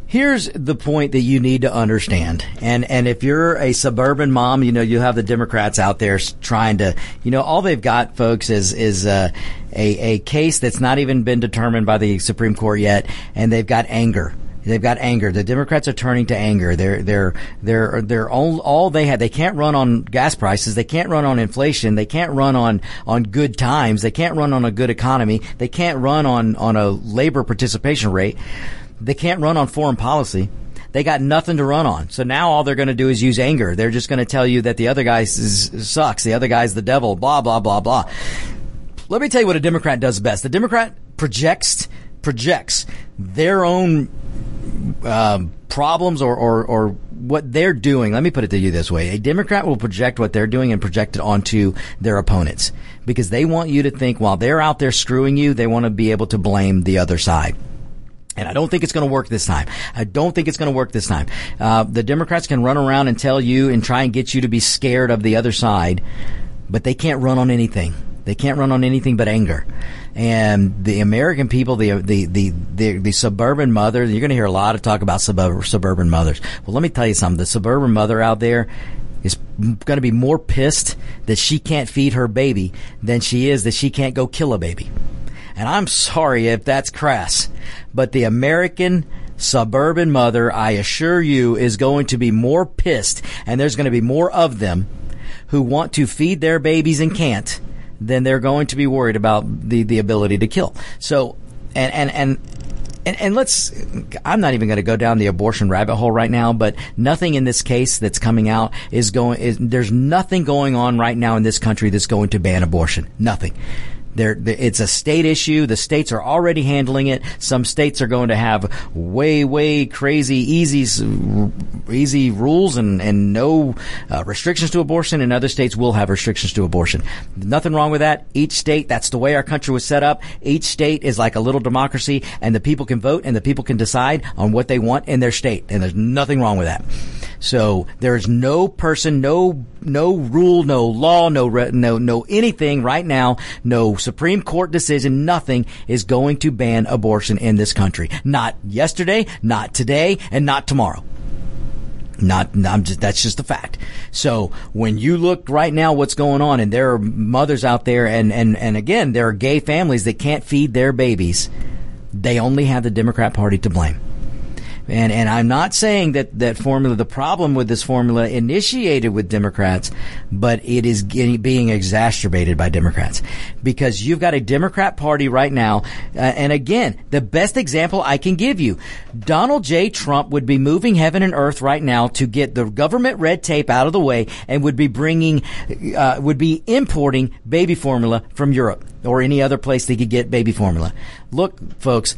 Here's the point that you need to understand. And, and if you're a suburban mom, you know, you have the Democrats out there trying to, you know, all they've got, folks, is, is, uh, a, a case that's not even been determined by the Supreme Court yet, and they've got anger. They've got anger. The Democrats are turning to anger. They're they're they're they're all all they have. They can't run on gas prices. They can't run on inflation. They can't run on on good times. They can't run on a good economy. They can't run on on a labor participation rate. They can't run on foreign policy. They got nothing to run on. So now all they're going to do is use anger. They're just going to tell you that the other guy is, sucks. The other guy's the devil. Blah blah blah blah. Let me tell you what a Democrat does best. The Democrat projects projects their own um, problems or, or, or what they're doing. Let me put it to you this way. A Democrat will project what they're doing and project it onto their opponents because they want you to think while they're out there screwing you, they want to be able to blame the other side. And I don't think it's going to work this time. I don't think it's going to work this time. Uh, the Democrats can run around and tell you and try and get you to be scared of the other side, but they can't run on anything. They can't run on anything but anger. And the American people, the the the the, the suburban mother, you're going to hear a lot of talk about sub- suburban mothers. Well, let me tell you something. The suburban mother out there is going to be more pissed that she can't feed her baby than she is that she can't go kill a baby. And I'm sorry if that's crass, but the American suburban mother, I assure you, is going to be more pissed, and there's going to be more of them who want to feed their babies and can't then they're going to be worried about the, the ability to kill. So, and, and, and, and, and let's, I'm not even going to go down the abortion rabbit hole right now, but nothing in this case that's coming out is going, is, there's nothing going on right now in this country that's going to ban abortion. Nothing. They're, it's a state issue. The states are already handling it. Some states are going to have way, way crazy, easy, easy rules and, and no uh, restrictions to abortion, and other states will have restrictions to abortion. Nothing wrong with that. Each state, that's the way our country was set up. Each state is like a little democracy, and the people can vote and the people can decide on what they want in their state, and there's nothing wrong with that. So there is no person, no no rule, no law, no no no anything right now, no Supreme Court decision, nothing is going to ban abortion in this country. Not yesterday, not today, and not tomorrow. Not, I'm just, that's just a fact. So when you look right now what's going on and there are mothers out there and, and, and again, there are gay families that can't feed their babies. They only have the Democrat Party to blame. And and I'm not saying that that formula. The problem with this formula initiated with Democrats, but it is getting, being exacerbated by Democrats because you've got a Democrat Party right now. Uh, and again, the best example I can give you, Donald J. Trump would be moving heaven and earth right now to get the government red tape out of the way and would be bringing, uh, would be importing baby formula from Europe or any other place they could get baby formula. Look, folks,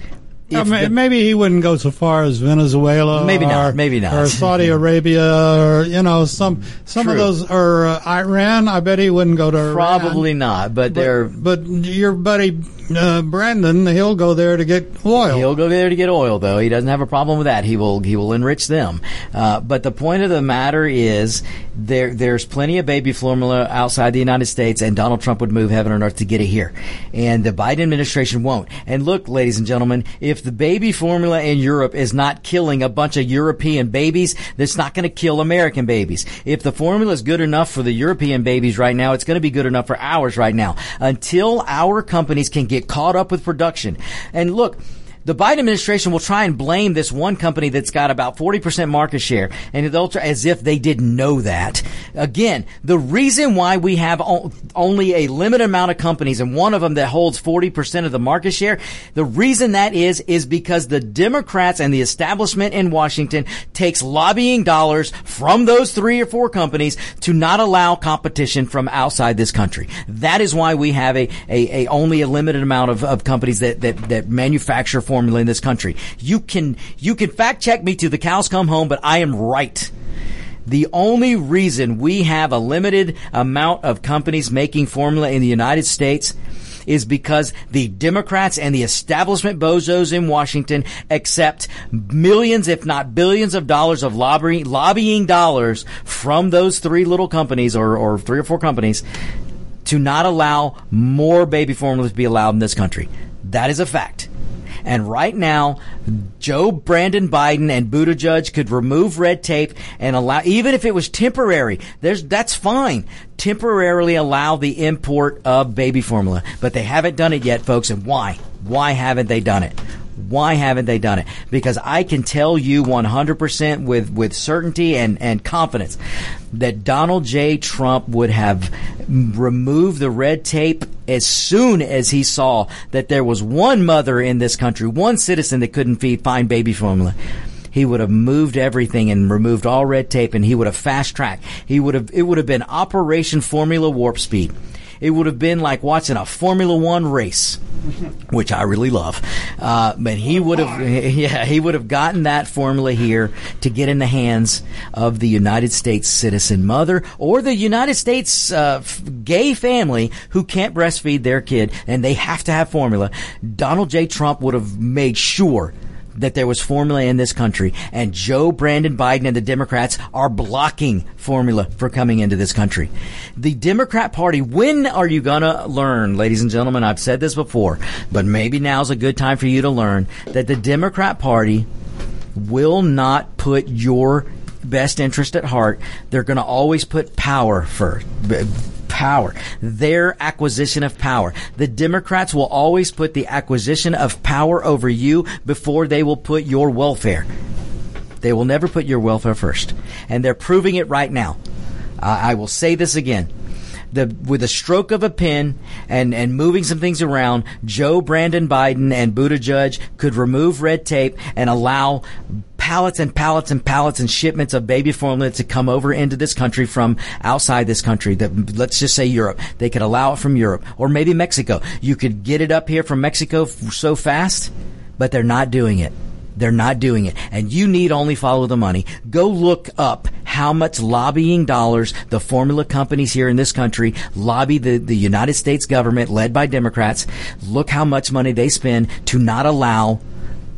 Mean, the- maybe he wouldn't go so far as Venezuela, Maybe not, or, maybe not. or Saudi [LAUGHS] Arabia, or you know, some some of those, or uh, Iran. I bet he wouldn't go to Iran. probably not, but they're But your buddy uh, Brandon, he'll go there to get oil. He'll go there to get oil, though. He doesn't have a problem with that. He will he will enrich them. Uh, but the point of the matter is, there there's plenty of baby formula outside the United States, and Donald Trump would move heaven and earth to get it here, and the Biden administration won't. And look, ladies and gentlemen, if the baby formula in Europe is not killing a bunch of European babies, that's not going to kill American babies. If the formula is good enough for the European babies right now, it's going to be good enough for ours right now. Until our companies can get caught up with production. And look, the Biden administration will try and blame this one company that's got about 40% market share and they'll try as if they didn't know that. Again, the reason why we have o- only a limited amount of companies and one of them that holds 40% of the market share, the reason that is, is because the Democrats and the establishment in Washington takes lobbying dollars from those three or four companies to not allow competition from outside this country. That is why we have a, a, a only a limited amount of, of companies that, that, that manufacture formula in this country. You can, you can fact check me to the cows come home, but I am right. The only reason we have a limited amount of companies making formula in the United States is because the Democrats and the establishment bozos in Washington accept millions, if not billions of dollars of lobbying, lobbying dollars from those three little companies or, or three or four companies to not allow more baby formula to be allowed in this country. That is a fact. And right now, Joe Brandon Biden and Buttigieg could remove red tape and allow, even if it was temporary, there's, that's fine. Temporarily allow the import of baby formula. But they haven't done it yet, folks. And why? Why haven't they done it? Why haven't they done it? Because I can tell you 100% with, with certainty and, and confidence that Donald J. Trump would have removed the red tape as soon as he saw that there was one mother in this country, one citizen that couldn't feed, find baby formula he would have moved everything and removed all red tape and he would have fast tracked. He would have, it would have been Operation Formula Warp Speed. It would have been like watching a Formula One race, which I really love. Uh, but he would have, [LAUGHS] yeah, he would have gotten that formula here to get in the hands of the United States citizen mother or the United States uh, gay family who can't breastfeed their kid and they have to have formula. Donald J. Trump would have made sure that there was formula in this country, and Joe Brandon Biden and the Democrats are blocking formula for coming into this country. The Democrat Party, when are you gonna learn, ladies and gentlemen? I've said this before, but maybe now's a good time for you to learn that the Democrat Party will not put your best interest at heart. They're going to always put power first. Power, their acquisition of power. The Democrats will always put the acquisition of power over you before they will put your welfare. They will never put your welfare first. And they're proving it right now. Uh, I will say this again. The, with a stroke of a pen and, and moving some things around, Joe Brandon Biden and Buttigieg could remove red tape and allow pallets and pallets and pallets and shipments of baby formula to come over into this country from outside this country. That let's just say Europe. They could allow it from Europe or maybe Mexico. You could get it up here from Mexico so fast, but they're not doing it. They're not doing it. And you need only follow the money. Go look up how much lobbying dollars the formula companies here in this country lobby the, the United States government led by Democrats. Look how much money they spend to not allow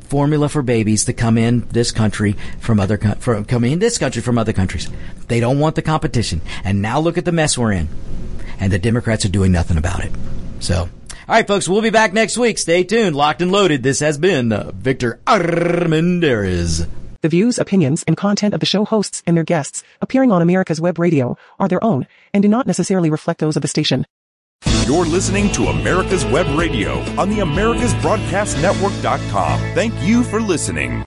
formula for babies to come in this country from other from coming in this country from other countries. They don't want the competition. And now look at the mess we're in. And the Democrats are doing nothing about it. So all right, folks, we'll be back next week. Stay tuned. Locked and loaded. This has been uh, Victor Armendariz. The views, opinions, and content of the show hosts and their guests appearing on America's Web Radio are their own and do not necessarily reflect those of the station. You're listening to America's Web Radio on the AmericasBroadcastNetwork.com. Thank you for listening.